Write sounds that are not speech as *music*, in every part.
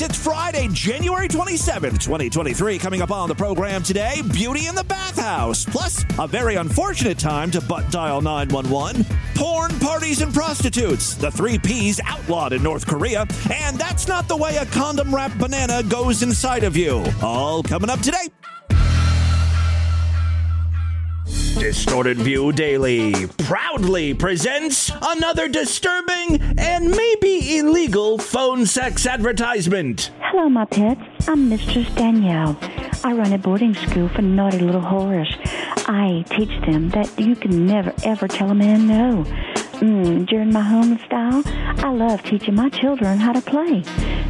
freaks. It's Friday, January 27th, 2023. Coming up on the program today, beauty in the bathhouse. Plus, a very unfortunate time to butt dial 911. Porn, parties, and prostitutes. The three P's outlawed in North Korea. And that's not the way a condom wrapped banana goes inside of you. All coming up today. Distorted View Daily proudly presents another disturbing and maybe illegal phone sex advertisement. Hello, my pets. I'm Mistress Danielle. I run a boarding school for naughty little whores. I teach them that you can never ever tell a man no. Mm, during my home style, I love teaching my children how to play.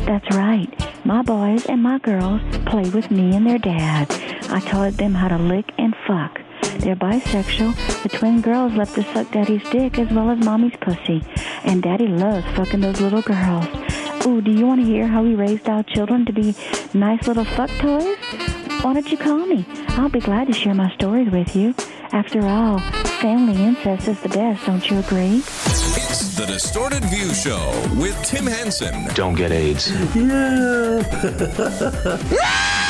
That's right. My boys and my girls play with me and their dad. I taught them how to lick and fuck. They're bisexual. The twin girls love to suck daddy's dick as well as mommy's pussy. And daddy loves fucking those little girls. Ooh, do you want to hear how we raised our children to be nice little fuck toys? Why don't you call me? I'll be glad to share my stories with you. After all, family incest is the best, don't you agree? It's the Distorted View Show with Tim Henson. Don't get AIDS. *laughs* *laughs*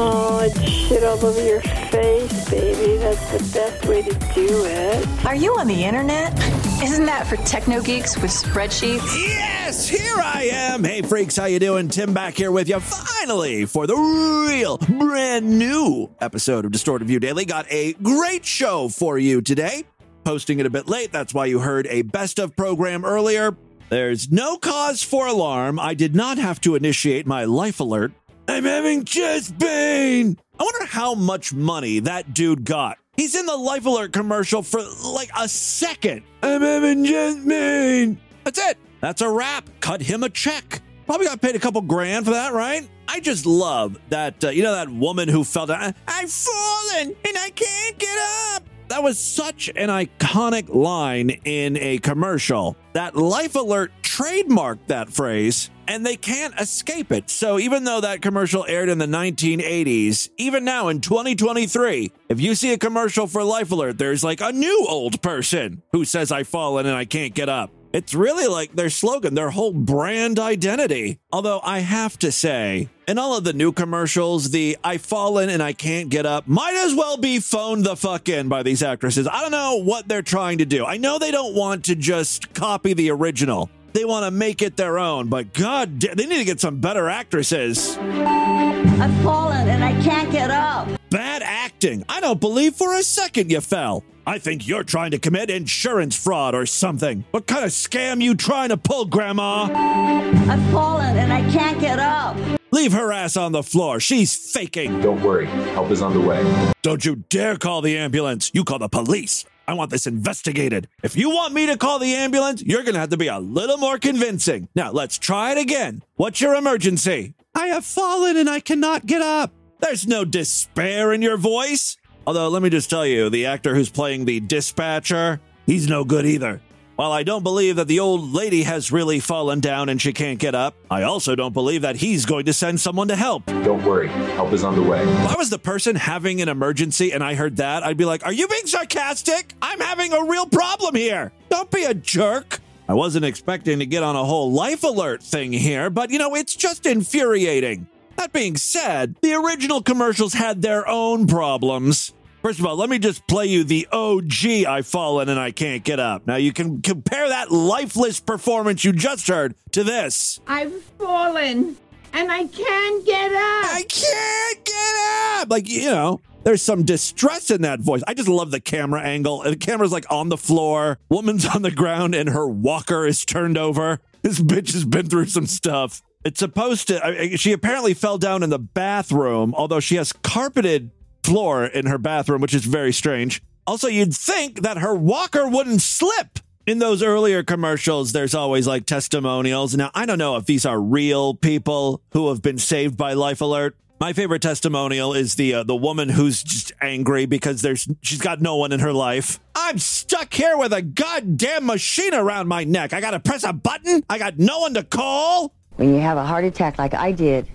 Oh, it's shit all over your face, baby. That's the best way to do it. Are you on the internet? Isn't that for techno geeks with spreadsheets? Yes, here I am. Hey, freaks, how you doing? Tim back here with you finally for the real brand new episode of Distorted View Daily. Got a great show for you today. Posting it a bit late. That's why you heard a best of program earlier. There's no cause for alarm. I did not have to initiate my life alert. I'm having chest pain. I wonder how much money that dude got. He's in the Life Alert commercial for like a second. I'm having chest pain. That's it. That's a wrap. Cut him a check. Probably got paid a couple grand for that, right? I just love that. Uh, you know that woman who fell down. I've fallen and I can't get up. That was such an iconic line in a commercial that Life Alert trademarked that phrase and they can't escape it. So even though that commercial aired in the 1980s, even now in 2023, if you see a commercial for Life Alert, there's like a new old person who says I've fallen and I can't get up. It's really like their slogan, their whole brand identity. Although I have to say, in all of the new commercials, the I've fallen and I can't get up might as well be phoned the fuck in by these actresses. I don't know what they're trying to do. I know they don't want to just copy the original. They want to make it their own, but god, they need to get some better actresses. I've fallen and I can't get up. Bad acting. I don't believe for a second you fell. I think you're trying to commit insurance fraud or something. What kind of scam you trying to pull, Grandma? I've fallen and I can't get up. Leave her ass on the floor. She's faking. Don't worry, help is on the way. Don't you dare call the ambulance. You call the police. I want this investigated. If you want me to call the ambulance, you're going to have to be a little more convincing. Now, let's try it again. What's your emergency? I have fallen and I cannot get up. There's no despair in your voice. Although, let me just tell you, the actor who's playing the dispatcher, he's no good either. While I don't believe that the old lady has really fallen down and she can't get up, I also don't believe that he's going to send someone to help. Don't worry, help is on the way. If I was the person having an emergency and I heard that, I'd be like, Are you being sarcastic? I'm having a real problem here. Don't be a jerk. I wasn't expecting to get on a whole life alert thing here, but you know, it's just infuriating. That being said, the original commercials had their own problems. First of all, let me just play you the OG I've fallen and I can't get up. Now you can compare that lifeless performance you just heard to this. I've fallen and I can't get up. I can't get up. Like, you know, there's some distress in that voice. I just love the camera angle. The camera's like on the floor, woman's on the ground, and her walker is turned over. This bitch has been through some stuff. It's supposed to, I, she apparently fell down in the bathroom, although she has carpeted floor in her bathroom, which is very strange. Also, you'd think that her walker wouldn't slip. In those earlier commercials, there's always like testimonials. Now, I don't know if these are real people who have been saved by Life Alert. My favorite testimonial is the uh, the woman who's just angry because there's she's got no one in her life. I'm stuck here with a goddamn machine around my neck. I got to press a button. I got no one to call. When you have a heart attack like I did,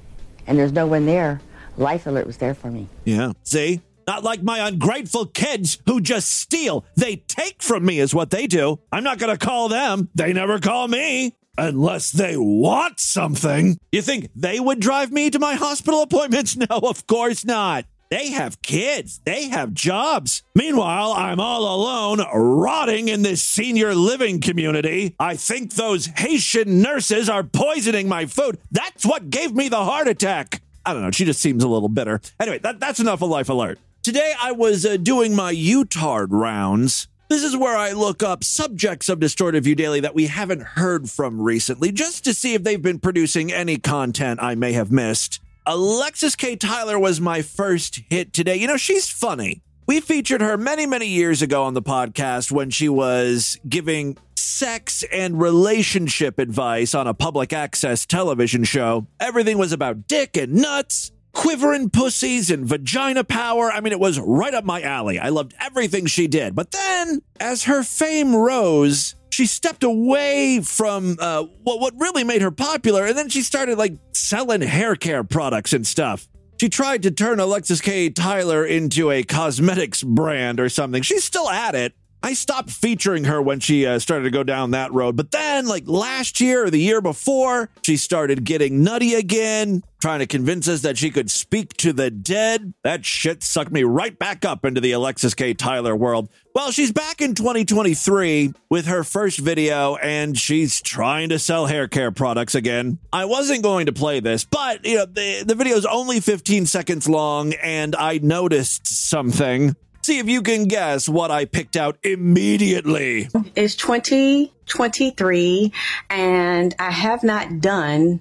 and there's no one there, Life Alert was there for me. Yeah. See? Not like my ungrateful kids who just steal. They take from me, is what they do. I'm not going to call them. They never call me. Unless they want something. You think they would drive me to my hospital appointments? *laughs* No, of course not. They have kids, they have jobs. Meanwhile, I'm all alone, rotting in this senior living community. I think those Haitian nurses are poisoning my food. That's what gave me the heart attack. I don't know. She just seems a little bitter. Anyway, that, that's enough of Life Alert. Today, I was uh, doing my UTARD rounds. This is where I look up subjects of Distorted View Daily that we haven't heard from recently, just to see if they've been producing any content I may have missed. Alexis K. Tyler was my first hit today. You know, she's funny. We featured her many, many years ago on the podcast when she was giving sex and relationship advice on a public access television show. Everything was about dick and nuts, quivering pussies, and vagina power. I mean, it was right up my alley. I loved everything she did. But then, as her fame rose, she stepped away from uh, what what really made her popular, and then she started like selling hair care products and stuff. She tried to turn Alexis K. Tyler into a cosmetics brand or something. She's still at it. I stopped featuring her when she uh, started to go down that road. But then, like last year or the year before, she started getting nutty again, trying to convince us that she could speak to the dead. That shit sucked me right back up into the Alexis K. Tyler world. Well, she's back in 2023 with her first video, and she's trying to sell hair care products again. I wasn't going to play this, but you know the the is only 15 seconds long, and I noticed something. See if you can guess what I picked out immediately. It's 2023 and I have not done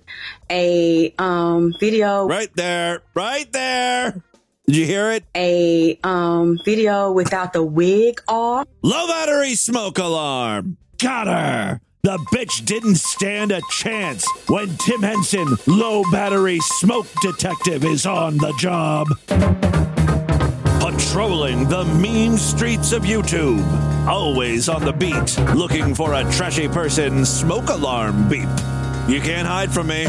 a um video Right there, right there. Did you hear it? a um video without the wig off. Low battery smoke alarm. Got her. The bitch didn't stand a chance when Tim Henson, low battery smoke detective, is on the job. Patrolling the mean streets of YouTube. Always on the beat, looking for a trashy person smoke alarm beep. You can't hide from me.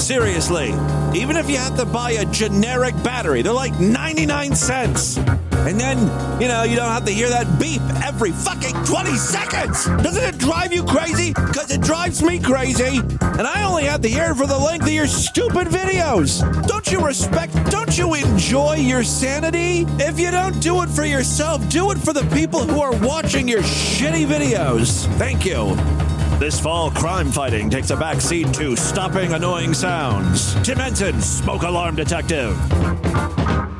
Seriously, even if you have to buy a generic battery, they're like 99 cents. And then, you know, you don't have to hear that beep every fucking 20 seconds. Doesn't it drive you crazy? Because it drives me crazy. And I only have to hear it for the length of your stupid videos. Don't you respect, don't you enjoy your sanity? If you don't do it for yourself, do it for the people who are watching your shitty videos. Thank you. This fall, crime fighting takes a backseat to stopping annoying sounds. Tim Henson, Smoke Alarm Detective,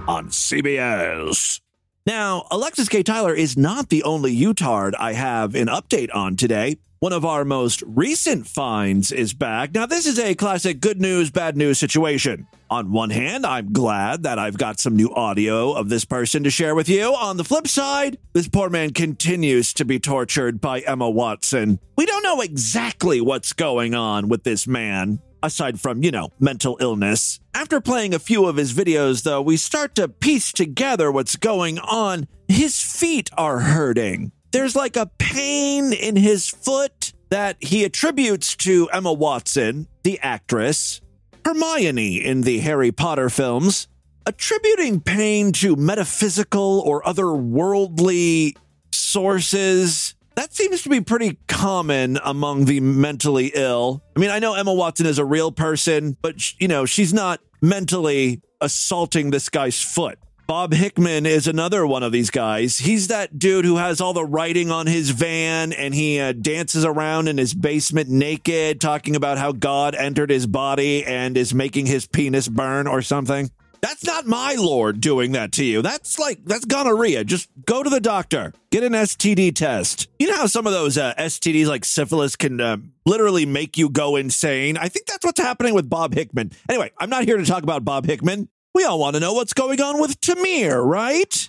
on CBS. Now, Alexis K. Tyler is not the only Utard I have an update on today. One of our most recent finds is back. Now, this is a classic good news, bad news situation. On one hand, I'm glad that I've got some new audio of this person to share with you. On the flip side, this poor man continues to be tortured by Emma Watson. We don't know exactly what's going on with this man, aside from, you know, mental illness. After playing a few of his videos, though, we start to piece together what's going on. His feet are hurting. There's like a pain in his foot that he attributes to Emma Watson, the actress, Hermione in the Harry Potter films, attributing pain to metaphysical or otherworldly sources. That seems to be pretty common among the mentally ill. I mean, I know Emma Watson is a real person, but you know, she's not mentally assaulting this guy's foot. Bob Hickman is another one of these guys. He's that dude who has all the writing on his van and he uh, dances around in his basement naked, talking about how God entered his body and is making his penis burn or something. That's not my lord doing that to you. That's like, that's gonorrhea. Just go to the doctor, get an STD test. You know how some of those uh, STDs like syphilis can uh, literally make you go insane? I think that's what's happening with Bob Hickman. Anyway, I'm not here to talk about Bob Hickman. We all want to know what's going on with Tamir, right?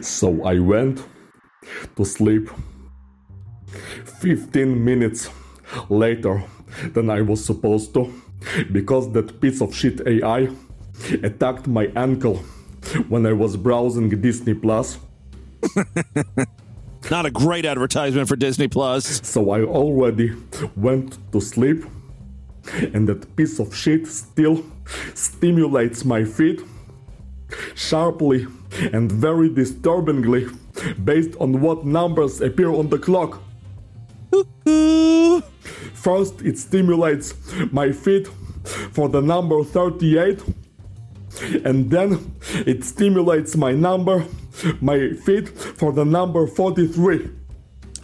So I went to sleep 15 minutes later than I was supposed to because that piece of shit AI attacked my ankle when I was browsing Disney Plus. *laughs* Not a great advertisement for Disney Plus. So I already went to sleep and that piece of shit still stimulates my feet sharply and very disturbingly based on what numbers appear on the clock. Ooh. *laughs* First, it stimulates my feet for the number 38, and then it stimulates my number, my feet for the number 43.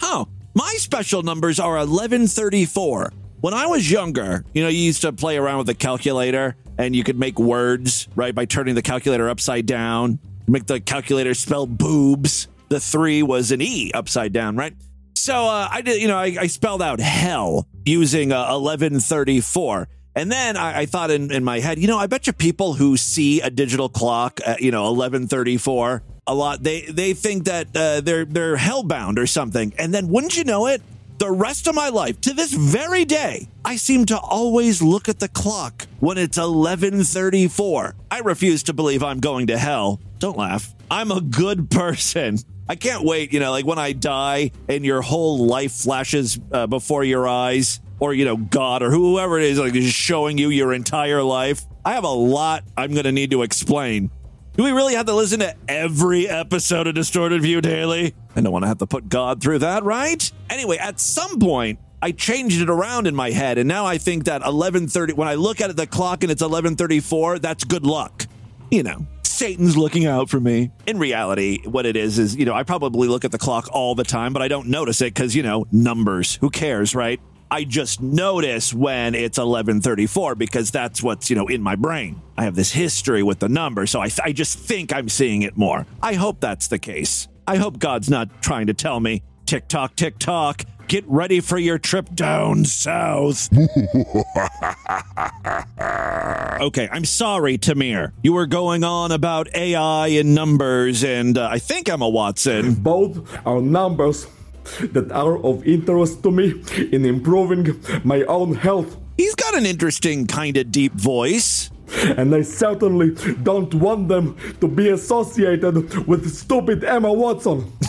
Oh, my special numbers are 1134. When I was younger, you know, you used to play around with the calculator and you could make words, right, by turning the calculator upside down, make the calculator spell boobs. The three was an E upside down, right? So uh, I did, you know, I, I spelled out hell using uh, 1134. And then I, I thought in, in my head, you know, I bet you people who see a digital clock at, you know, 1134 a lot, they, they think that uh, they're, they're hellbound or something. And then wouldn't you know it? The rest of my life, to this very day, I seem to always look at the clock when it's 1134. I refuse to believe I'm going to hell. Don't laugh. I'm a good person. I can't wait, you know, like when I die and your whole life flashes uh, before your eyes, or, you know, God or whoever it is, like is showing you your entire life. I have a lot I'm going to need to explain. Do we really have to listen to every episode of Distorted View Daily? I don't want to have to put God through that, right? Anyway, at some point, I changed it around in my head, and now I think that 11:30. When I look at the clock and it's 11:34, that's good luck. You know, Satan's looking out for me. In reality, what it is is, you know, I probably look at the clock all the time, but I don't notice it because, you know, numbers. Who cares, right? I just notice when it's 11:34 because that's what's, you know, in my brain. I have this history with the number, so I, th- I just think I'm seeing it more. I hope that's the case. I hope God's not trying to tell me, tick tock, tick tock, get ready for your trip down south. *laughs* okay, I'm sorry, Tamir. You were going on about AI and numbers, and uh, I think a Watson. Both are numbers that are of interest to me in improving my own health. He's got an interesting, kind of deep voice. And I certainly don't want them to be associated with stupid Emma Watson. *laughs*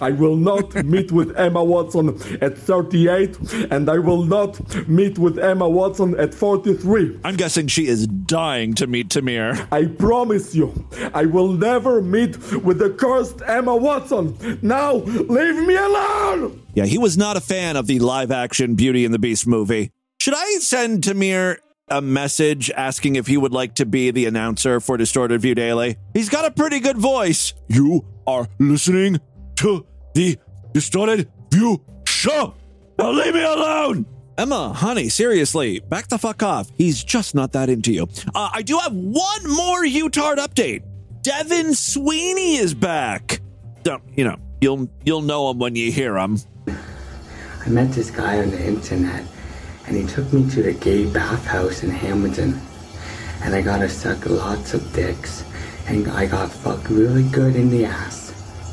I will not meet with Emma Watson at 38, and I will not meet with Emma Watson at 43. I'm guessing she is dying to meet Tamir. I promise you, I will never meet with the cursed Emma Watson. Now, leave me alone! Yeah, he was not a fan of the live action Beauty and the Beast movie. Should I send Tamir a message asking if he would like to be the announcer for Distorted View Daily? He's got a pretty good voice. You are listening to the Distorted View Show. Now leave me alone. Emma, honey, seriously, back the fuck off. He's just not that into you. Uh, I do have one more Utard update. Devin Sweeney is back. Don't, you know, you'll you'll know him when you hear him. I met this guy on the internet, and he took me to the gay bathhouse in Hamilton, and I got to suck lots of dicks, and I got fucked really good in the ass.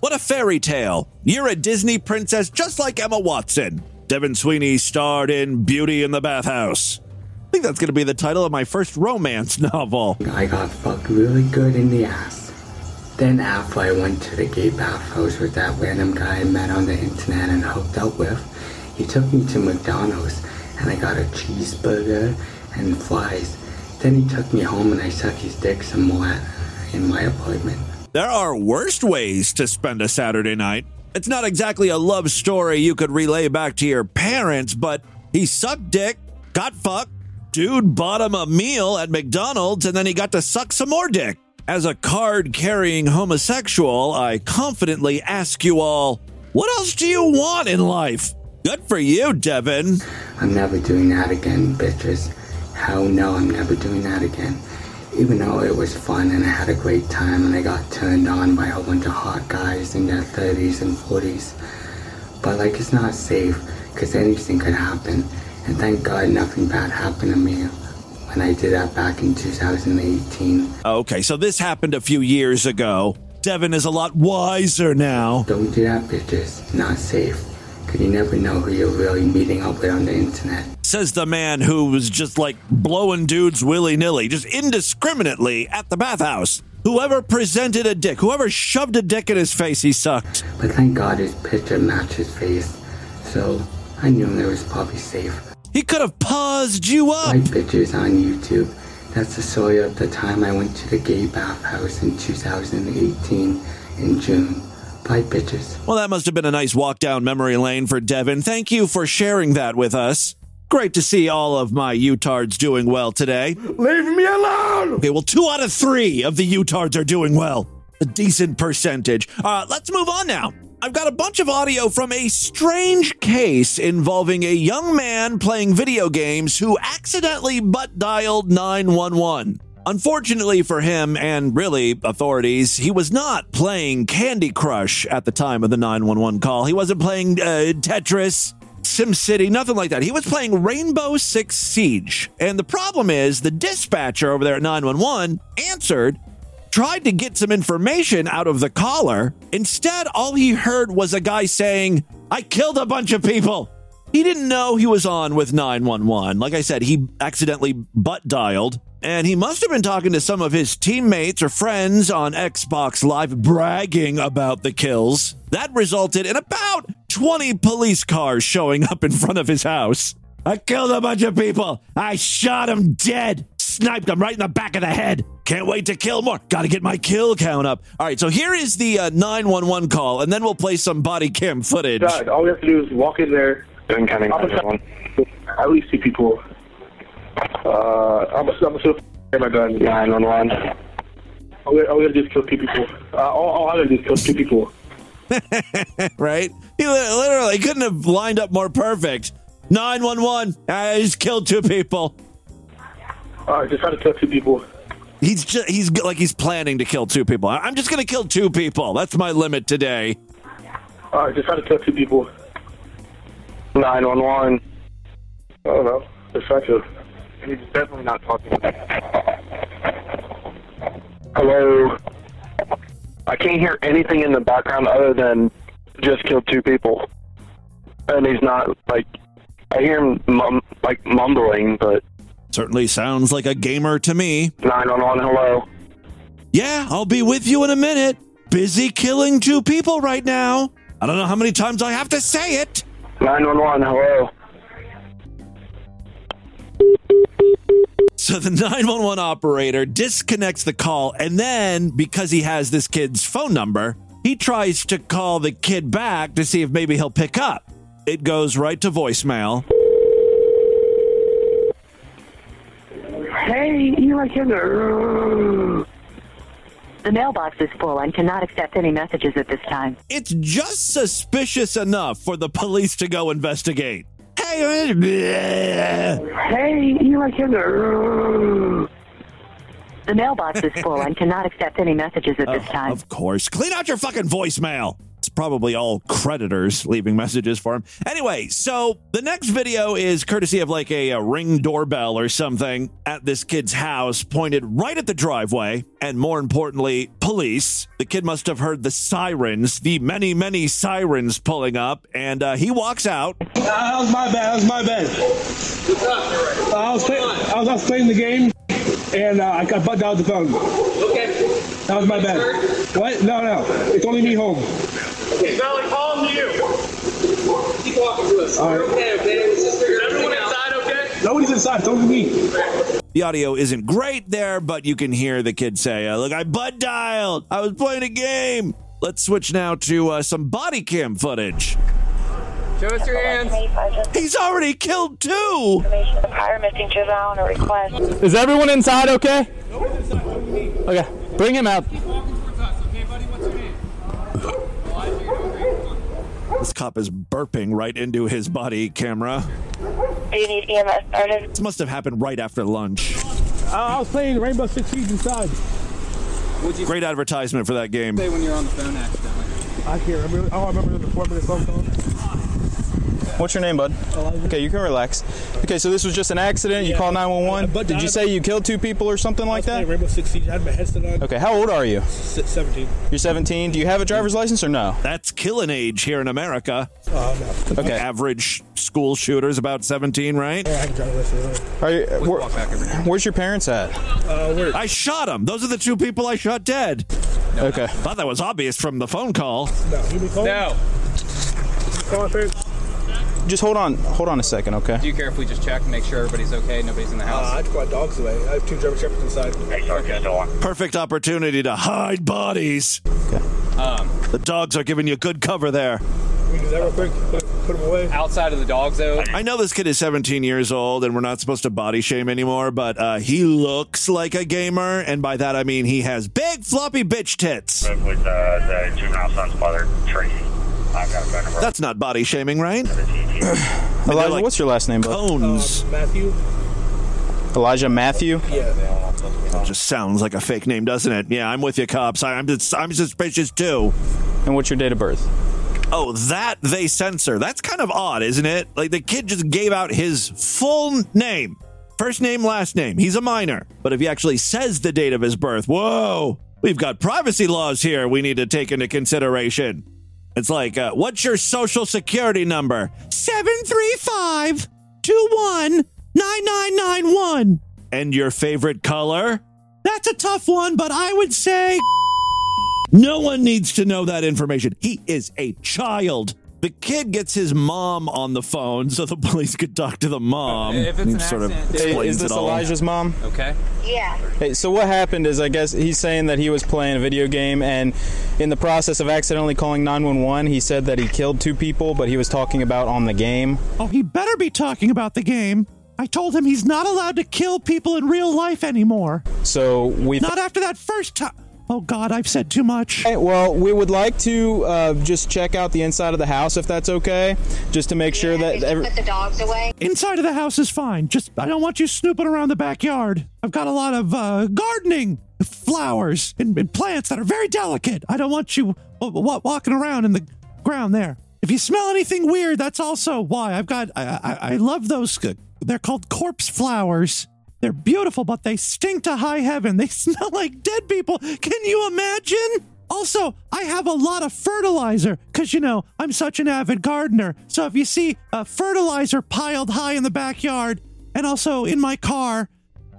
What a fairy tale. You're a Disney princess just like Emma Watson. Devin Sweeney starred in Beauty in the Bathhouse. I think that's going to be the title of my first romance *laughs* novel. I got fucked really good in the ass. Then after I went to the gay bathhouse with that random guy I met on the internet and hooked up with, he took me to McDonald's and I got a cheeseburger and fries. Then he took me home and I sucked his dick some more in my apartment. There are worst ways to spend a Saturday night. It's not exactly a love story you could relay back to your parents, but he sucked dick, got fucked, dude bought him a meal at McDonald's, and then he got to suck some more dick. As a card carrying homosexual, I confidently ask you all, what else do you want in life? Good for you, Devin. I'm never doing that again, bitches. Hell no, I'm never doing that again. Even though it was fun and I had a great time and I got turned on by a whole bunch of hot guys in their 30s and 40s. But like, it's not safe because anything could happen. And thank God nothing bad happened to me when I did that back in 2018. Okay, so this happened a few years ago. Devin is a lot wiser now. Don't do that, bitches. Not safe. Because you never know who you're really meeting up with on the internet. Says the man who was just like blowing dudes willy nilly, just indiscriminately at the bathhouse. Whoever presented a dick, whoever shoved a dick in his face, he sucked. But thank God his picture matched his face. So I knew it was probably safe. He could have paused you up. My picture's on YouTube. That's the story of the time I went to the gay bathhouse in 2018 in June. Bye, bitches. Well, that must have been a nice walk down memory lane for Devin. Thank you for sharing that with us. Great to see all of my Utards doing well today. Leave me alone! Okay, well, two out of three of the Utards are doing well. A decent percentage. Uh, let's move on now. I've got a bunch of audio from a strange case involving a young man playing video games who accidentally butt dialed 911. Unfortunately for him and really authorities, he was not playing Candy Crush at the time of the 911 call. He wasn't playing uh, Tetris, SimCity, nothing like that. He was playing Rainbow Six Siege. And the problem is the dispatcher over there at 911 answered, tried to get some information out of the caller. Instead, all he heard was a guy saying, I killed a bunch of people. He didn't know he was on with 911. Like I said, he accidentally butt dialed, and he must have been talking to some of his teammates or friends on Xbox Live bragging about the kills. That resulted in about 20 police cars showing up in front of his house. I killed a bunch of people. I shot them dead. Sniped them right in the back of the head. Can't wait to kill more. Got to get my kill count up. All right, so here is the uh, 911 call, and then we'll play some body cam footage. God, all we have to do is walk in there. Doing counting I'm gonna- 911. At least two people. Uh, I'm gonna I'm gonna still my gun. 911. All we, all we gotta do is kill two people. Uh, all, all I do is kill two people. *laughs* right? He literally couldn't have lined up more perfect. 911. I just killed two people. All right, just try to kill two people. He's just, he's like he's planning to kill two people. I- I'm just going to kill two people. That's my limit today. All right, just try to kill two people. 911. I don't know. Just to. He's definitely not talking. Hello. I can't hear anything in the background other than just killed two people. And he's not like I hear him mum, like mumbling, but Certainly sounds like a gamer to me. 911. Hello. Yeah, I'll be with you in a minute. Busy killing two people right now. I don't know how many times I have to say it. 911. Hello. So the *laughs* 911 operator disconnects the call, and then because he has this kid's phone number, he tries to call the kid back to see if maybe he'll pick up. It goes right to voicemail. Hey, Eli Kinder. The mailbox is full and cannot accept any messages at this time. It's just suspicious enough for the police to go investigate. Hey, Eli Kinder. The mailbox is full and cannot accept any messages at this Oh, time. Of course. Clean out your fucking voicemail. It's probably all creditors leaving messages for him. Anyway, so the next video is courtesy of like a, a ring doorbell or something at this kid's house, pointed right at the driveway, and more importantly, police. The kid must have heard the sirens, the many, many sirens pulling up, and uh, he walks out. That was my bad. That was my bad. Uh, I was play, I was, I was playing the game, and uh, I got butt down the phone. Okay. That was my bad. What? No, no. It's only me home. Okay. Valley, home to you. Keep walking to us. All right. Okay, okay. Let's just figure everyone inside, okay? Nobody's inside. It's only me. The audio isn't great there, but you can hear the kid say, uh, Look, I butt dialed. I was playing a game. Let's switch now to uh, some body cam footage. Show us your hands. He's already killed two. Prior missing juvenile request. Is everyone inside okay? Okay, bring him out. This cop is burping right into his body camera. Do you need EMS started? This must have happened right after lunch. Uh, I was playing Rainbow Six Siege inside. Great advertisement for that game. Say when you're on the phone accidentally. I can't remember. All I remember is the four minute phone call. What's your name, bud? Okay, you can relax. Okay, so this was just an accident. You called 911. But Did you say you killed two people or something like that? Rainbow Six Siege. I had my headset on. Okay, how old are you? 17. You're 17. Do you have a driver's license or no? That's killing age here in America. Oh, no. Okay. Average school shooter's about 17, right? Yeah, I can drive this. Are you, where- where's your parents at? Uh, where? I shot them. Those are the two people I shot dead. Okay. Thought that was obvious from the phone call. No, you be calling? No. Call my parents? Just hold on. Hold on a second, okay? Do you care if we just check and make sure everybody's okay? Nobody's in the Uh, house? I took my dogs away. I have two German Shepherds inside. Hey, sorry, Perfect opportunity to hide bodies. Okay. Um, The dogs are giving you good cover there. We do that real quick. Put, put them away. outside of the dogs, though, I know this kid is 17 years old and we're not supposed to body shame anymore, but uh, he looks like a gamer. And by that, I mean he has big floppy bitch tits. with uh, the juvenile son's mother, Tracy. I've got a phone number. That's not body shaming, right? Elijah, like what's your last name, bud? Cones. Matthew. Elijah Matthew. Yeah. That just sounds like a fake name, doesn't it? Yeah, I'm with you, cops. I, I'm just, I'm suspicious too. And what's your date of birth? Oh, that they censor. That's kind of odd, isn't it? Like the kid just gave out his full name. First name, last name. He's a minor. But if he actually says the date of his birth, whoa, we've got privacy laws here we need to take into consideration. It's like, uh, what's your social security number? 735 21 9991. And your favorite color? That's a tough one, but I would say *laughs* no one needs to know that information. He is a child. The kid gets his mom on the phone so the police could talk to the mom. If it's He an sort of accident- Hey, explains is this it all. Elijah's mom? okay. Yeah. Hey, so what happened is I guess he's saying that he was playing a video game and in the process of accidentally calling 911, he said that he killed two people, but he was talking about on the game. Oh, he better be talking about the game. I told him he's not allowed to kill people in real life anymore. So we Not after that first time. Oh, God, I've said too much. Okay, well, we would like to uh, just check out the inside of the house if that's okay, just to make sure that every- Put the dogs away. Inside of the house is fine. Just, I don't want you snooping around the backyard. I've got a lot of uh, gardening flowers and, and plants that are very delicate. I don't want you w- w- walking around in the ground there. If you smell anything weird, that's also why. I've got, I, I, I love those. They're called corpse flowers. They're beautiful, but they stink to high heaven. They *laughs* smell like dead people. Can you imagine? Also, I have a lot of fertilizer because, you know, I'm such an avid gardener. So if you see uh, fertilizer piled high in the backyard and also in my car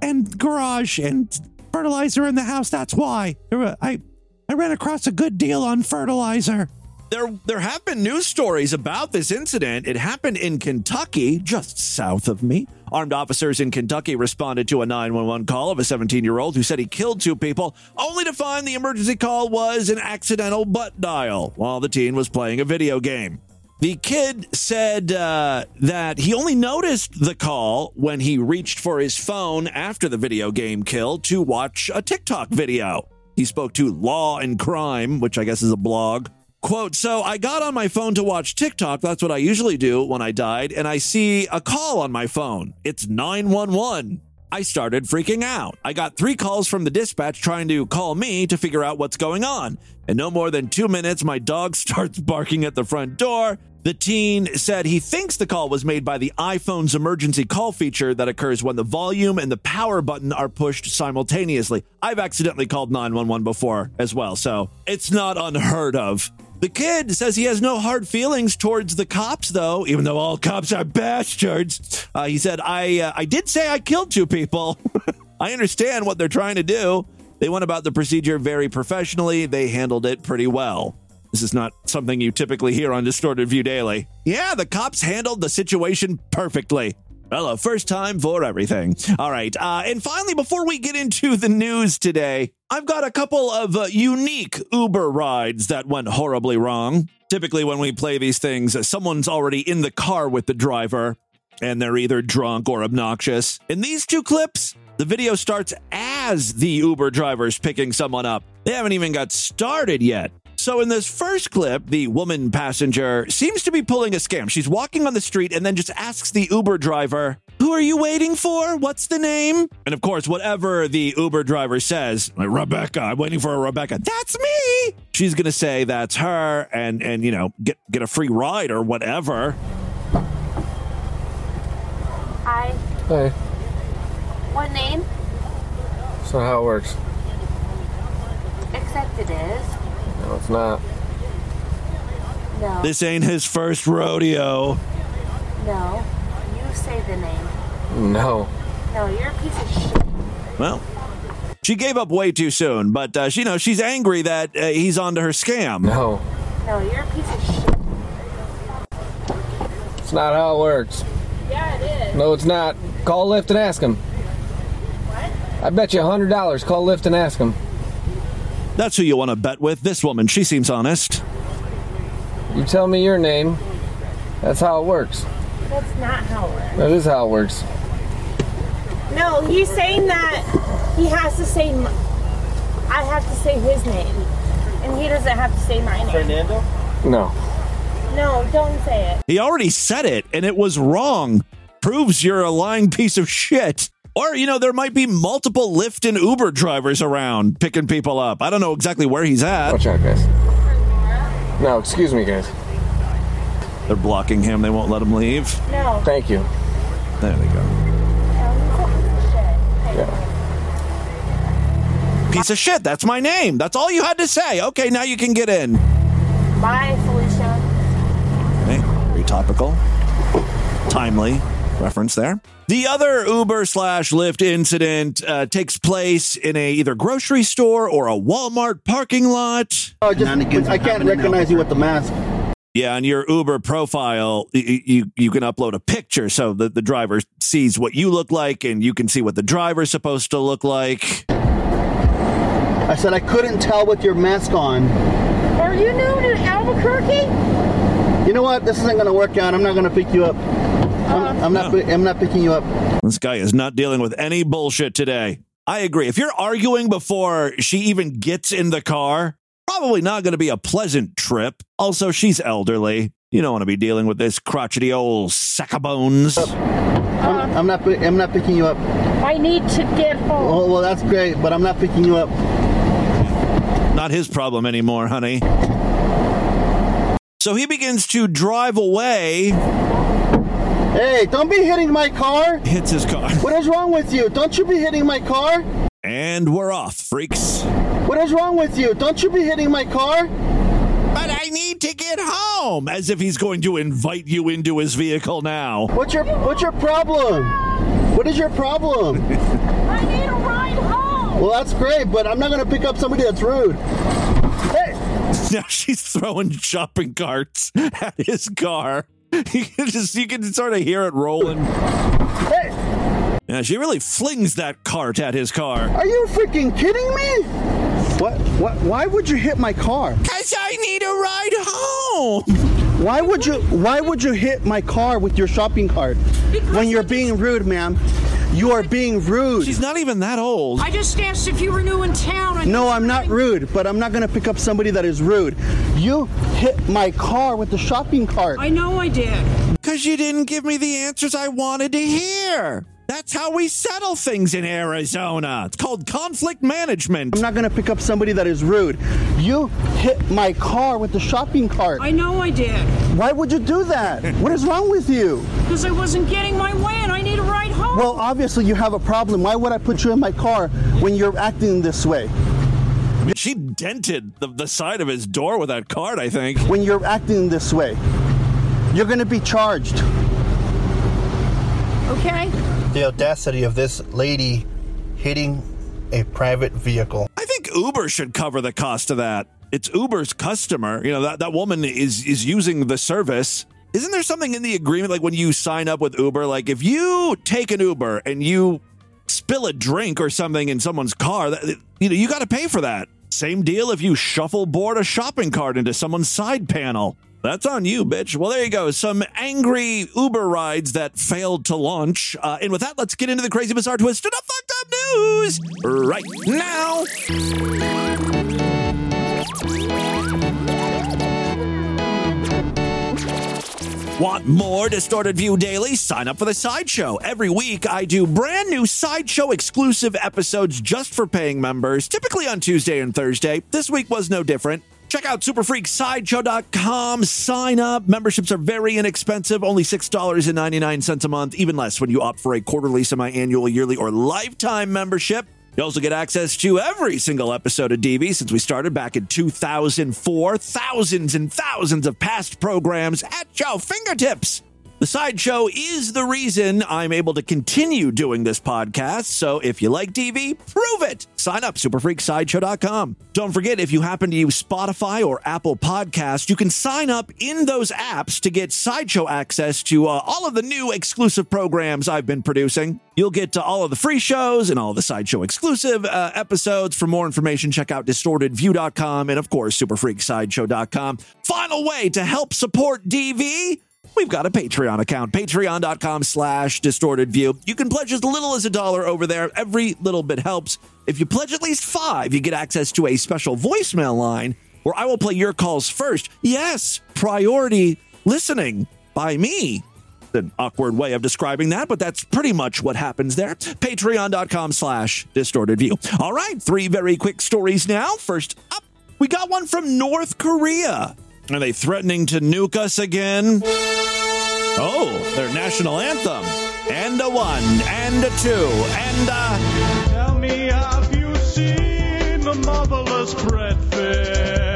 and garage and fertilizer in the house, that's why. I, I ran across a good deal on fertilizer. There, there have been news stories about this incident. It happened in Kentucky, just south of me. Armed officers in Kentucky responded to a 911 call of a 17 year old who said he killed two people, only to find the emergency call was an accidental butt dial while the teen was playing a video game. The kid said uh, that he only noticed the call when he reached for his phone after the video game kill to watch a TikTok video. He spoke to Law and Crime, which I guess is a blog. Quote, so I got on my phone to watch TikTok. That's what I usually do when I died. And I see a call on my phone. It's 911. I started freaking out. I got three calls from the dispatch trying to call me to figure out what's going on. In no more than two minutes, my dog *laughs* starts barking at the front door. The teen said he thinks the call was made by the iPhone's emergency call feature that occurs when the volume and the power button are pushed simultaneously. I've accidentally called 911 before as well, so it's not unheard of. The kid says he has no hard feelings towards the cops, though, even though all cops are bastards. Uh, he said, I, uh, I did say I killed two people. *laughs* I understand what they're trying to do. They went about the procedure very professionally. They handled it pretty well. This is not something you typically hear on Distorted View Daily. Yeah, the cops handled the situation perfectly. Well, a first time for everything. All right. Uh, and finally, before we get into the news today, I've got a couple of uh, unique Uber rides that went horribly wrong. Typically, when we play these things, uh, someone's already in the car with the driver and they're either drunk or obnoxious. In these two clips, the video starts as the Uber driver's picking someone up. They haven't even got started yet. So, in this first clip, the woman passenger seems to be pulling a scam. She's walking on the street and then just asks the Uber driver, Who are you waiting for? What's the name? And of course, whatever the Uber driver says, like, Rebecca, I'm waiting for a Rebecca. That's me. She's going to say that's her and, and, you know, get, get a free ride or whatever. Hi. Hey, What name? so how it works? Except it is. No, it's not. No. This ain't his first rodeo. No. You say the name. No. No, you're a piece of shit. Well, she gave up way too soon, but uh, she, you know she's angry that uh, he's onto her scam. No. No, you're a piece of shit. It's not how it works. Yeah, it is. No, it's not. Call Lyft and ask him. What? I bet you a hundred dollars. Call Lyft and ask him. That's who you want to bet with. This woman, she seems honest. You tell me your name. That's how it works. That's not how it works. That is how it works. No, he's saying that he has to say. m- I have to say his name, and he doesn't have to say my name. Fernando? No. No, don't say it. He already said it and it was wrong. Proves you're a lying piece of shit. Or, you know, there might be multiple Lyft and Uber drivers around picking people up. I don't know exactly where he's at. Watch out, guys. No, excuse me, guys. They're blocking him. They won't let him leave. No. Thank you. There they go. Yeah. Piece of shit. That's my name. That's all you had to say. Okay, now you can get in. Bye, Felicia. Okay, very topical, timely reference there. The other Uber slash Lyft incident uh, takes place in a either grocery store or a Walmart parking lot. Oh, just, I can't recognize you with the mask. Yeah, on your Uber profile, y- you you can upload a picture so that the driver sees what you look like, and you can see what the driver's supposed to look like. I said I couldn't tell with your mask on. Are you new to Albuquerque? You know what? This isn't going to work out. I'm not going to pick you up. I'm, I'm not. I'm not picking you up. This guy is not dealing with any bullshit today. I agree. If you're arguing before she even gets in the car, probably not going to be a pleasant trip. Also, she's elderly. You don't want to be dealing with this crotchety old sack of bones. I'm, I'm not. I'm not picking you up. I need to get home. Oh, well, that's great, but I'm not picking you up. Not his problem anymore, honey. So he begins to drive away. Hey, don't be hitting my car. Hits his car. What is wrong with you? Don't you be hitting my car? And we're off, freaks. What is wrong with you? Don't you be hitting my car? But I need to get home. As if he's going to invite you into his vehicle now. What's your What's your problem? What is your problem? *laughs* I need a ride home. Well, that's great, but I'm not going to pick up somebody that's rude. Hey. *laughs* Now she's throwing shopping carts *laughs* at his car. *laughs* You can just you can sort of hear it rolling. Hey! Yeah, she really flings that cart at his car. Are you freaking kidding me? What? What? Why would you hit my car? Cause I need a ride home. Why would you? Why would you hit my car with your shopping cart when you're being rude, ma'am? You are being rude. She's not even that old. I just asked if you were new in town. and- No, I'm not rude, but I'm not gonna pick up somebody that is rude. You hit my car with the shopping cart. I know I did. Because you didn't give me the answers I wanted to hear. That's how we settle things in Arizona. It's called conflict management. I'm not gonna pick up somebody that is rude. You hit my car with the shopping cart. I know I did. Why would you do that? what is wrong with you? Because I wasn't getting my way and I need a ride home. Well, obviously you have a problem. Why would I put you in my car when you're acting this way? She dented the, the side of his door with that cart, I think. When you're acting this way, you're gonna be charged. Okay. The audacity of this lady hitting a private vehicle. I think Uber should cover the cost of that. It's Uber's customer. You know, that, that woman is is using the service. Isn't there something in the agreement like when you sign up with Uber like if you take an Uber and you spill a drink or something in someone's car, that, you know, you got to pay for that. Same deal if you shuffle board a shopping cart into someone's side panel. That's on you, bitch. Well, there you go. Some angry Uber rides that failed to launch. Uh, and with that, let's get into the crazy, bizarre twist of the fucked up news right now. Want more Distorted View Daily? Sign up for the Sideshow. Every week, I do brand new Sideshow exclusive episodes just for paying members, typically on Tuesday and Thursday. This week was no different. Check out superfreaksideshow.com. Sign up. Memberships are very inexpensive, only $6.99 a month, even less when you opt for a quarterly, semi annual, yearly, or lifetime membership. You also get access to every single episode of DV since we started back in 2004. Thousands and thousands of past programs at your fingertips. The sideshow is the reason I'm able to continue doing this podcast. So if you like DV, prove it. Sign up, superfreaksideshow.com. Don't forget, if you happen to use Spotify or Apple Podcast, you can sign up in those apps to get sideshow access to uh, all of the new exclusive programs I've been producing. You'll get to all of the free shows and all the sideshow exclusive uh, episodes. For more information, check out distortedview.com and, of course, superfreaksideshow.com. Final way to help support DV we've got a Patreon account, patreon.com slash distorted view. You can pledge as little as a dollar over there. Every little bit helps. If you pledge at least five, you get access to a special voicemail line where I will play your calls first. Yes, priority listening by me. An awkward way of describing that, but that's pretty much what happens there. Patreon.com slash distorted view. All right, three very quick stories now. First up, we got one from North Korea. Are they threatening to nuke us again? Oh, their national anthem. And a one, and a two, and a. Tell me, have you seen the marvelous breadfish?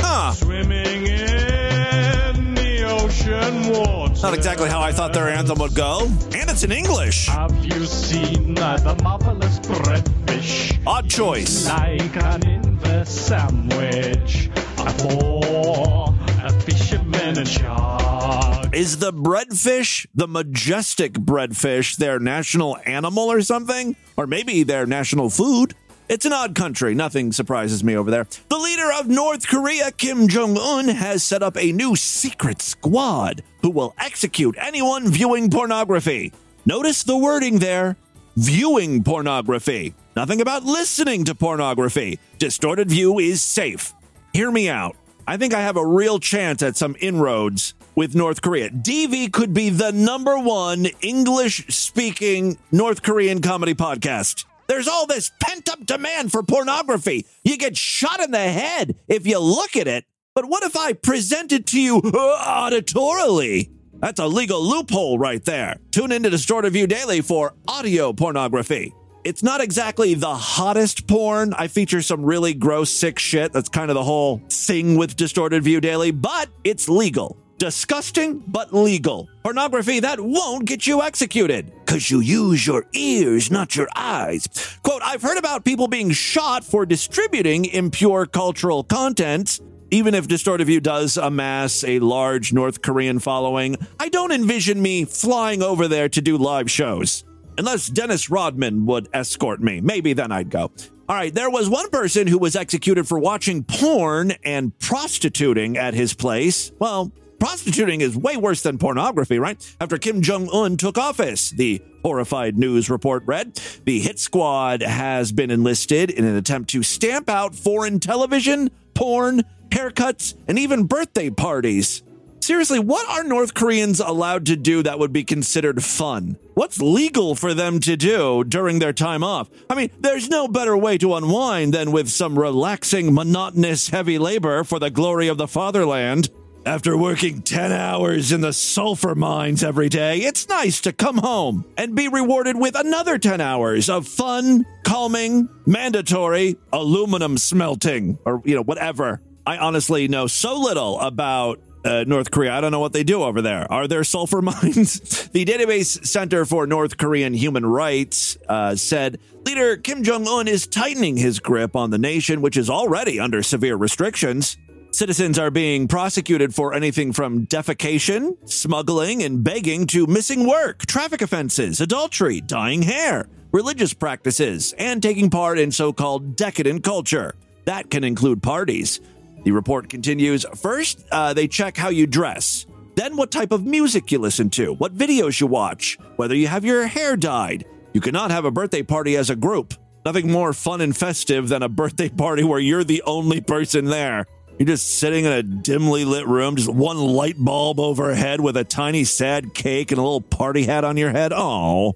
Huh. Ah. Swimming in the ocean water. Not exactly how I thought their anthem would go. And it's in English. Have you seen the marvelous breadfish? Odd choice. Like an inverse sandwich. A fisherman and shark. Is the breadfish, the majestic breadfish, their national animal or something? Or maybe their national food? It's an odd country. Nothing surprises me over there. The leader of North Korea, Kim Jong un, has set up a new secret squad who will execute anyone viewing pornography. Notice the wording there viewing pornography. Nothing about listening to pornography. Distorted View is safe. Hear me out. I think I have a real chance at some inroads with North Korea. DV could be the number one English speaking North Korean comedy podcast. There's all this pent up demand for pornography. You get shot in the head if you look at it. But what if I present it to you uh, auditorily? That's a legal loophole right there. Tune into Distorted View Daily for audio pornography. It's not exactly the hottest porn. I feature some really gross, sick shit. That's kind of the whole thing with Distorted View Daily, but it's legal. Disgusting, but legal. Pornography that won't get you executed. Because you use your ears, not your eyes. Quote, I've heard about people being shot for distributing impure cultural content. Even if Distorted View does amass a large North Korean following, I don't envision me flying over there to do live shows. Unless Dennis Rodman would escort me. Maybe then I'd go. All right, there was one person who was executed for watching porn and prostituting at his place. Well, prostituting is way worse than pornography, right? After Kim Jong un took office, the horrified news report read the hit squad has been enlisted in an attempt to stamp out foreign television, porn, haircuts, and even birthday parties. Seriously, what are North Koreans allowed to do that would be considered fun? What's legal for them to do during their time off? I mean, there's no better way to unwind than with some relaxing, monotonous, heavy labor for the glory of the fatherland. After working 10 hours in the sulfur mines every day, it's nice to come home and be rewarded with another 10 hours of fun, calming, mandatory aluminum smelting, or, you know, whatever. I honestly know so little about uh, North Korea. I don't know what they do over there. Are there sulfur *laughs* mines? the Database Center for North Korean Human Rights uh, said leader Kim Jong un is tightening his grip on the nation, which is already under severe restrictions. Citizens are being prosecuted for anything from defecation, smuggling, and begging to missing work, traffic offenses, adultery, dyeing hair, religious practices, and taking part in so called decadent culture. That can include parties. The report continues First, uh, they check how you dress. Then, what type of music you listen to, what videos you watch, whether you have your hair dyed. You cannot have a birthday party as a group. Nothing more fun and festive than a *laughs* birthday party where you're the only person there. You're just sitting in a dimly lit room, just one light bulb overhead with a tiny sad cake and a little party hat on your head. Oh.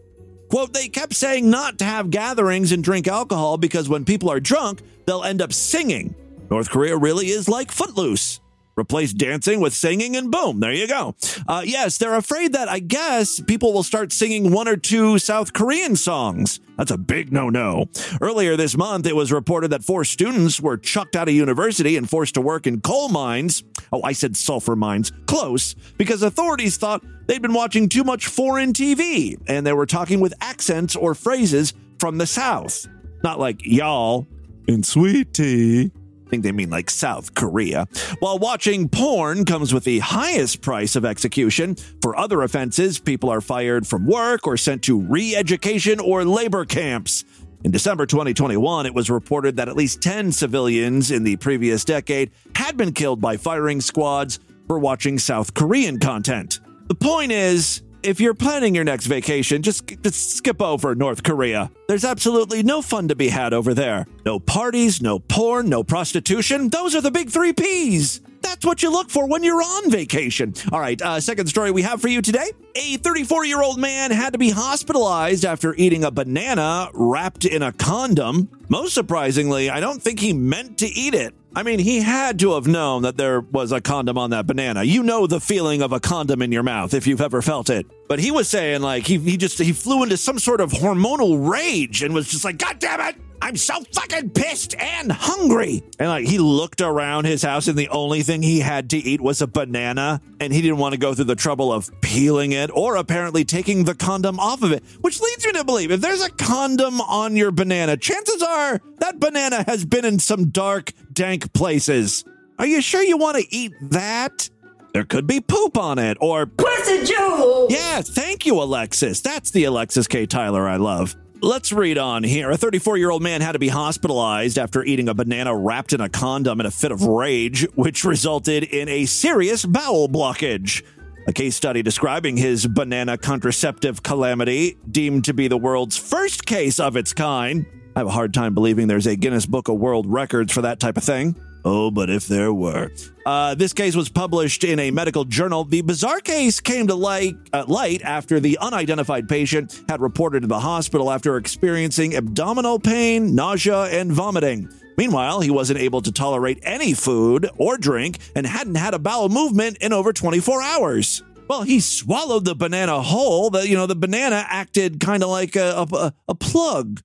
Quote, they kept saying not to have gatherings and drink alcohol because when people are drunk, they'll end up singing. North Korea really is like Footloose. Replace dancing with singing, and boom, there you go. Uh, yes, they're afraid that I guess people will start singing one or two South Korean songs. That's a big no no. Earlier this month, it was reported that four students were chucked out of university and forced to work in coal mines. Oh, I said sulfur mines. Close, because authorities thought they'd been watching too much foreign TV and they were talking with accents or phrases from the South. Not like y'all and sweet tea. Think they mean like South Korea. While watching porn comes with the highest price of execution, for other offenses, people are fired from work or sent to re education or labor camps. In December 2021, it was reported that at least 10 civilians in the previous decade had been killed by firing squads for watching South Korean content. The point is, if you're planning your next vacation, just, just skip over North Korea. There's absolutely no fun to be had over there. No parties, no porn, no prostitution. Those are the big three P's. That's what you look for when you're on vacation. All right, uh, second story we have for you today. A 34 year old man had to be hospitalized after eating a banana wrapped in a condom. Most surprisingly, I don't think he meant to eat it. I mean, he had to have known that there was a condom on that banana. You know the feeling of a condom in your mouth if you've ever felt it. But he was saying like he he just he flew into some sort of hormonal rage and was just like, God damn it! I'm so fucking pissed and hungry. And like he looked around his house and the only thing he had to eat was a banana and he didn't want to go through the trouble of peeling it or apparently taking the condom off of it, which leads me to believe if there's a condom on your banana, chances are that banana has been in some dark, dank places. Are you sure you want to eat that? There could be poop on it or Pussy Joe! Yeah, thank you, Alexis. That's the Alexis K. Tyler I love. Let's read on here. A 34 year old man had to be hospitalized after eating a banana wrapped in a condom in a fit of rage, which resulted in a serious bowel blockage. A case study describing his banana contraceptive calamity, deemed to be the world's first case of its kind. I have a hard time believing there's a Guinness Book of World Records for that type of thing. Oh, but if there were. Uh, this case was published in a medical journal. The bizarre case came to light, uh, light after the unidentified patient had reported to the hospital after experiencing abdominal pain, nausea, and vomiting. Meanwhile, he wasn't able to tolerate any food or drink and hadn't had a bowel movement in over 24 hours. Well, he swallowed the banana whole. The, you know, the banana acted kind of like a, a, a plug.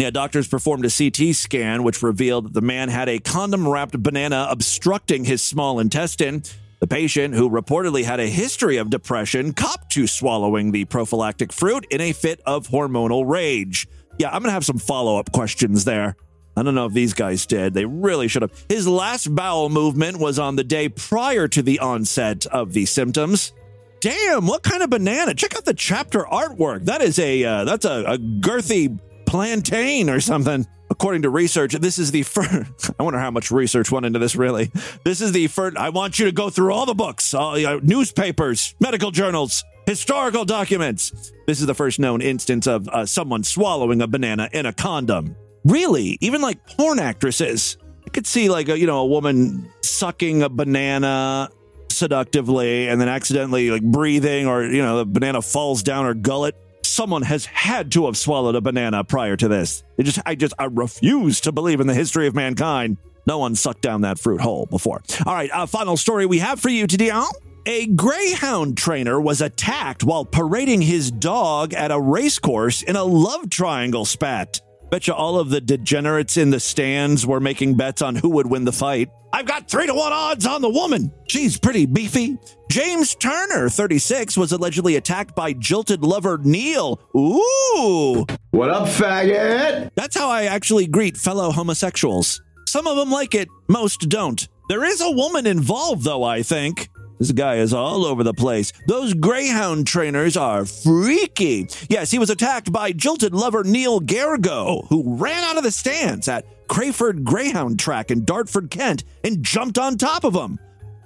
Yeah, doctors performed a CT scan, which revealed that the man had a condom wrapped banana obstructing his small intestine. The patient, who reportedly had a history of depression, copped to swallowing the prophylactic fruit in a fit of hormonal rage. Yeah, I'm to have some follow up questions there. I don't know if these guys did. They really should have. His last bowel movement was on the day prior to the onset of the symptoms. Damn, what kind of banana? Check out the chapter artwork. That is a uh, that's a, a girthy plantain or something. According to research, this is the first. *laughs* I wonder how much research went into this. Really, this is the first. I want you to go through all the books, all newspapers, medical journals, historical documents. This is the first known instance of uh, someone swallowing a banana in a condom. Really, even like porn actresses. I could see like a you know a woman sucking a banana seductively and then accidentally like breathing or you know the banana falls down her gullet someone has had to have swallowed a banana prior to this. It just, I just, I refuse to believe in the history of mankind. No one sucked down that fruit hole before. All right, uh, final story we have for you today. A greyhound trainer was attacked while parading his dog at a racecourse in a love triangle spat. Betcha all of the degenerates in the stands were making bets on who would win the fight. I've got three to one odds on the woman. She's pretty beefy. James Turner, 36, was allegedly attacked by jilted lover Neil. Ooh. What up, faggot? That's how I actually greet fellow homosexuals. Some of them like it, most don't. There is a woman involved, though, I think. This guy is all over the place. Those greyhound trainers are freaky. Yes, he was attacked by jilted lover Neil Gergo, who ran out of the stands at Crayford Greyhound Track in Dartford, Kent, and jumped on top of him.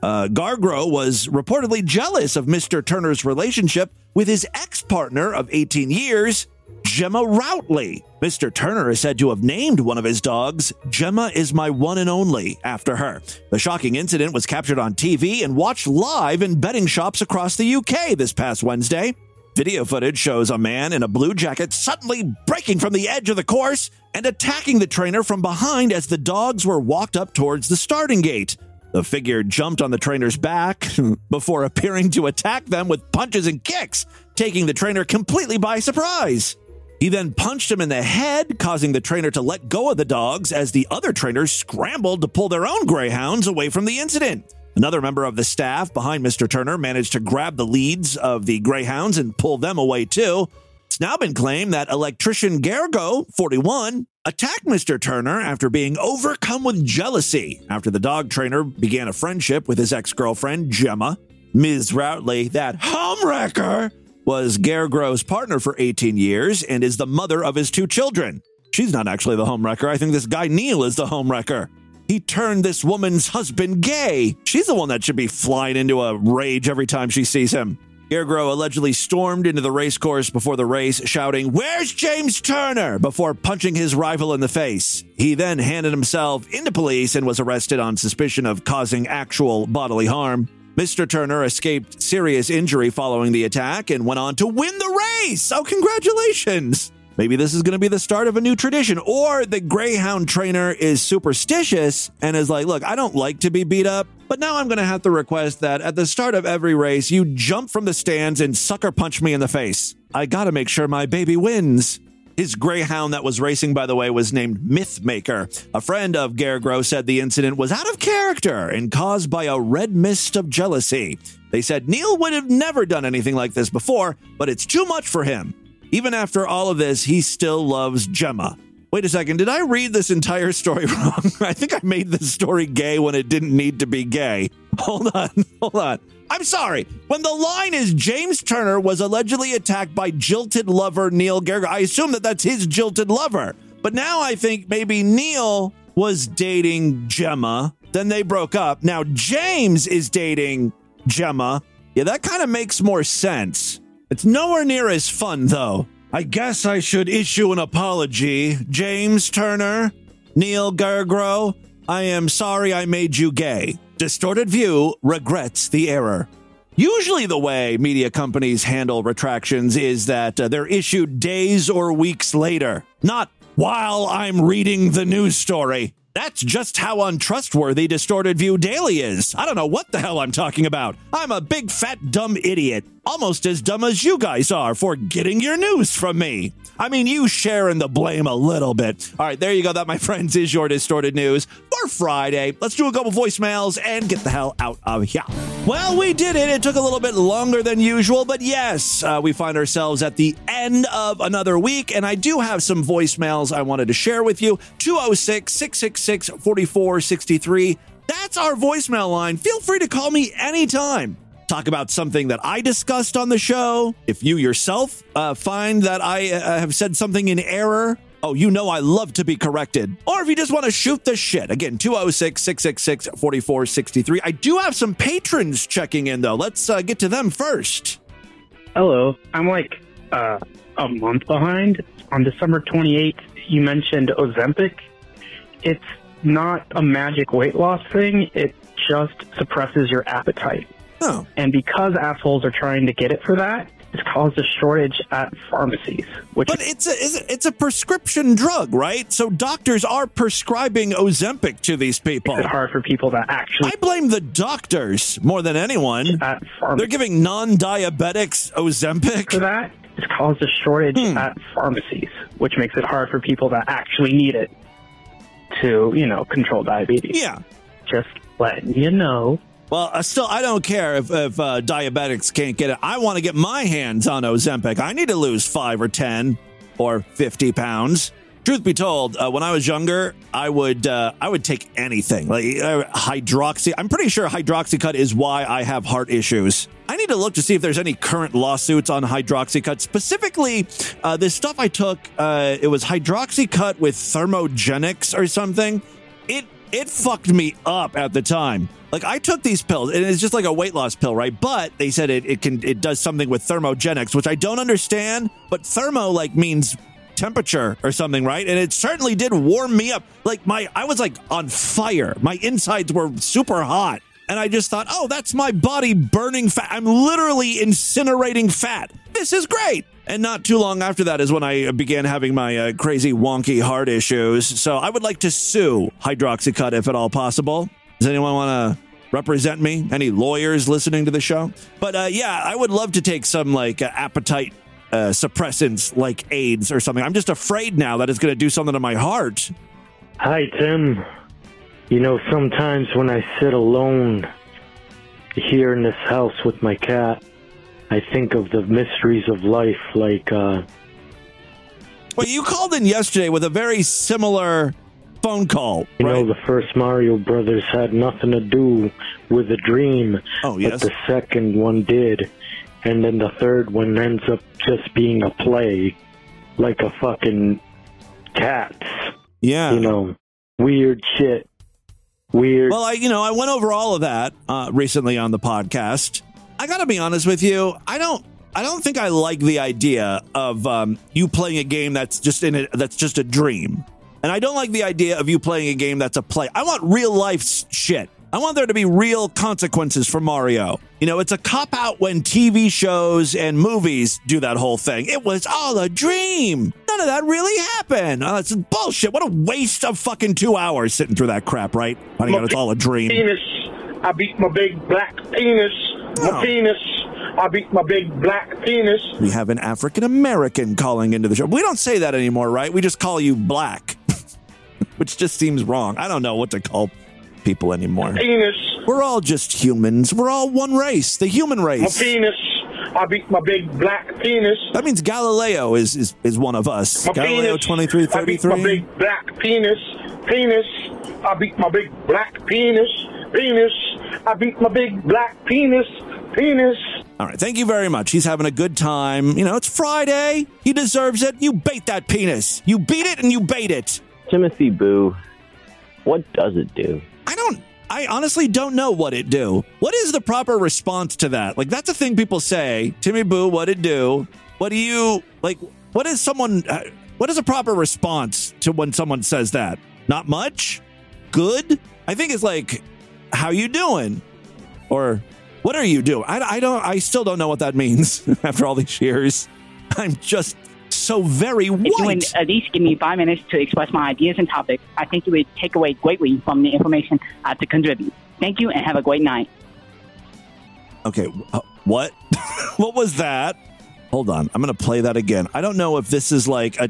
Uh, Gargro was reportedly jealous of Mr. Turner's relationship with his ex partner of 18 years, Gemma Routley. Mr. Turner is said to have named one of his dogs, Gemma is my one and only, after her. The shocking incident was captured on TV and watched live in betting shops across the UK this past Wednesday. Video footage shows a man in a blue jacket suddenly breaking from the edge of the course and attacking the trainer from behind as the dogs were walked up towards the starting gate. The figure jumped on the trainer's back *laughs* before appearing to attack them with punches and kicks, taking the trainer completely by surprise. He then punched him in the head, causing the trainer to let go of the dogs as the other trainers scrambled to pull their own greyhounds away from the incident. Another member of the staff behind Mr. Turner managed to grab the leads of the greyhounds and pull them away too. It's now been claimed that electrician Gergo, 41, attacked Mr. Turner after being overcome with jealousy after the dog trainer began a friendship with his ex girlfriend, Gemma. Ms. Routley, that homewrecker, was Gergro's partner for 18 years and is the mother of his two children. She's not actually the homewrecker. I think this guy Neil is the homewrecker. He turned this woman's husband gay. She's the one that should be flying into a rage every time she sees him. Gergro allegedly stormed into the racecourse before the race, shouting, Where's James Turner? before punching his rival in the face. He then handed himself into police and was arrested on suspicion of causing actual bodily harm. Mr. Turner escaped serious injury following the attack and went on to win the race. Oh, congratulations! Maybe this is going to be the start of a new tradition. Or the Greyhound trainer is superstitious and is like, look, I don't like to be beat up, but now I'm going to have to request that at the start of every race, you jump from the stands and sucker punch me in the face. I got to make sure my baby wins. His greyhound that was racing, by the way, was named Mythmaker. A friend of Gergro said the incident was out of character and caused by a red mist of jealousy. They said Neil would have never done anything like this before, but it's too much for him. Even after all of this, he still loves Gemma. Wait a second, did I read this entire story *laughs* wrong? I think I made this story gay when it didn't need to be gay. Hold on, *laughs* hold on. I'm sorry. When the line is James Turner was allegedly attacked by jilted lover Neil Gerger, I assume that that's his jilted lover. But now I think maybe Neil was dating Gemma, then they broke up. Now James is dating Gemma. Yeah, that kind of makes more sense. It's nowhere near as fun, though. I guess I should issue an apology. James Turner, Neil Gergro, I am sorry I made you gay. Distorted View regrets the error. Usually, the way media companies handle retractions is that uh, they're issued days or weeks later, not while I'm reading the news story. That's just how untrustworthy Distorted View Daily is. I don't know what the hell I'm talking about. I'm a big fat dumb idiot, almost as dumb as you guys are for getting your news from me. I mean, you sharing the blame a little bit. All right, there you go. That, my *laughs* friends, is your distorted news for Friday. Let's do a couple voicemails and get the hell out of here. Well, we did it. It took a little bit longer than usual, but yes, uh, we find ourselves at the end of another week, and I do have some voicemails I wanted to share with you. 206 666 4463. That's our voicemail line. Feel free to call me anytime talk about something that I discussed on the show. If you yourself uh, find that I uh, have said something in error, oh, you know I love to be corrected. Or if you just want to shoot the shit, again, 206 666 4463. I do have some patrons checking in, though. Let's uh, get to them first. Hello. I'm like uh, a month behind. On December 28th, you mentioned Ozempic. It's not a magic weight loss thing, it just suppresses your appetite. Oh. And because assholes are trying to get it for that, it's caused a shortage at pharmacies. Which But it's a it's a- prescription drug, right? So doctors are prescribing Ozempic to these people. It's hard for people that actually. I blame the doctors more than anyone. They're giving non-diabetics Ozempic for that. It's caused a shortage Hmm. at pharmacies, which makes it hard for people that actually need it to, you know, control diabetes. Yeah. Just letting you know. Well, uh, still, I don't care if, if uh, diabetics can't get it. I want to get my hands on Ozempic. I need to lose five or 10 or 50 pounds. Truth be told, uh, when I was younger, I would uh, I would take anything like uh, hydroxy. I'm pretty sure hydroxycut is why I have heart issues. I need to look to see if there's any current lawsuits on hydroxycut. Specifically, uh, this stuff I took, it was hydroxycut with thermogenics or something. It it fucked me up at the time. Like I took these pills, and it's just like a weight loss pill, right? But they said it, it can it does something with thermogenics, which I don't understand. But thermo like means temperature or something, right? And it certainly did warm me up. Like my I was like on fire. My insides were super hot. And I just thought, oh, that's my body burning fat. I'm literally incinerating fat. This is great. And not too long after that is when I began having my uh, crazy wonky heart issues. So I would like to sue Hydroxycut if at all possible. Does anyone want to represent me? Any lawyers listening to the show? But uh, yeah, I would love to take some like uh, appetite uh, suppressants like AIDS or something. I'm just afraid now that it's going to do something to my heart. Hi, Tim. You know, sometimes when I sit alone here in this house with my cat, I think of the mysteries of life, like, uh, Well, you called in yesterday with a very similar phone call. you know, the first Mario Brothers had nothing to do with a dream. Oh, yes. But the second one did. And then the third one ends up just being a play, like a fucking cats. Yeah. You know, weird shit. Weird. Well, I you know I went over all of that uh, recently on the podcast. I got to be honest with you. I don't. I don't think I like the idea of um, you playing a game that's just in it. That's just a dream, and I don't like the idea of you playing a game that's a play. I want real life shit. I want there to be real consequences for Mario. You know, it's a cop out when TV shows and movies do that whole thing. It was all a dream. None of that really happened. Uh, oh, that's bullshit. What a waste of fucking two hours sitting through that crap, right? Finding out it's all a dream. Penis. I beat my big black penis. My Oh. penis. I beat my big black penis. We have an African American calling into the show. We don't say that anymore, right? We just call you black, which just seems wrong. I don't know what to call people anymore. Penis. We're all just humans. We're all one race, the human My race. penis. I beat my big black penis. That means Galileo is is, is one of us. My Galileo twenty three I beat my big black penis. Penis. I beat my big black penis. Penis. I beat my big black penis. Penis. All right, thank you very much. He's having a good time. You know, it's Friday. He deserves it. You bait that penis. You beat it and you bait it. Timothy Boo, what does it do? I don't. I honestly don't know what it do. What is the proper response to that? Like that's a thing people say. Timmy Boo, what it do? What do you like? What is someone? Uh, what is a proper response to when someone says that? Not much. Good. I think it's like, how you doing? Or what are you doing? I, I don't. I still don't know what that means *laughs* after all these years. I'm just so very If you would white. at least give me five minutes to express my ideas and topics, I think you would take away greatly from the information I have to contribute. Thank you and have a great night. Okay, uh, what? *laughs* what was that? Hold on, I'm gonna play that again. I don't know if this is like a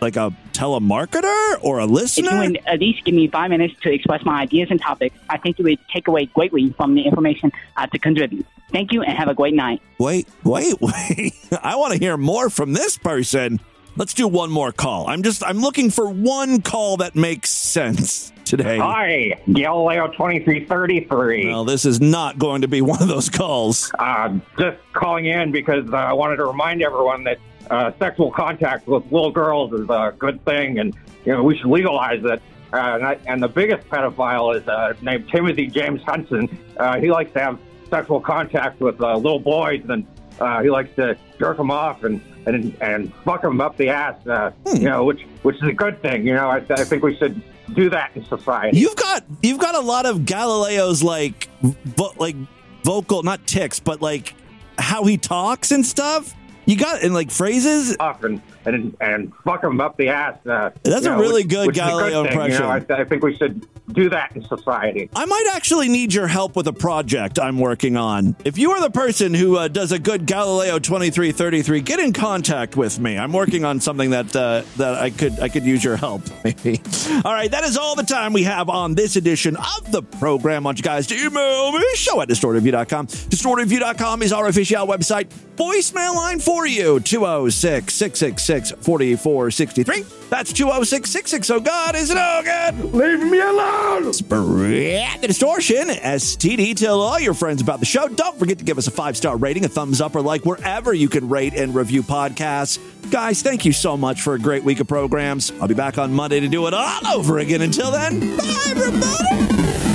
like a telemarketer or a If listener. you would at least give me five minutes to express my ideas and topics, I think it would take away greatly from the information I have to contribute. Thank you and have a great night. Wait, wait, *laughs* wait. I want to hear more from this person. Let's do one more call. I'm just I'm looking for one call that makes sense today. Hi, Galileo 2333. Well, this is not going to be *laughs* one of those calls. Uh, just calling in because uh, I wanted to remind everyone that uh, sexual contact with little girls is a good thing, and you know we should legalize it. Uh, and, I, and the biggest pedophile is uh, named Timothy James Hudson. Uh, he likes to have sexual contact with uh, little boys, and uh, he likes to jerk them off and and and fuck them up the ass. Uh, Hmm. You know, which which is a good thing. You know, I, I think we should do that in society. You've got you've got a lot of Galileo's like vo- like vocal not ticks, but like how he talks and stuff. You got in like phrases. off and and fuck them up the ass. Uh, That's a know, really which- good which Galileo thing, You know, I, impression. I think we should do that in society. I might actually need your help with a project I'm working on. If you are the person who uh, does a good Galileo 2333, get in contact with me. I'm working on something that uh, that I could I could use your help. *laughs* Maybe. All right, that is all the time we have on this edition of the program. I want you guys to email me show at distortedview.com. Distortedview.com is our official website. Voicemail line for you 206 666 4463. That's 206 660 God is it all good? Leave me alone! Spread the distortion. STD. Tell all your friends about the show. Don't forget to give us a five star rating, a thumbs up, or like wherever you can rate and review podcasts. Guys, thank you so much for a great week of programs. I'll be back on Monday to do it all over again. Until then, bye, everybody.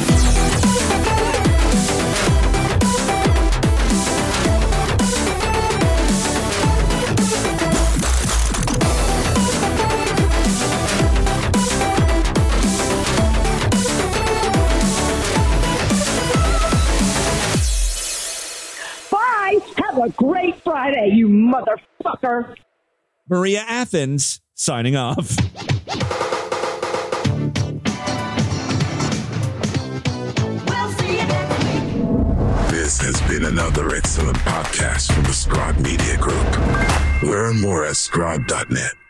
Friday, you motherfucker. Maria Athens signing off. This has been another excellent podcast from the Scribe Media Group. Learn more at scribe.net.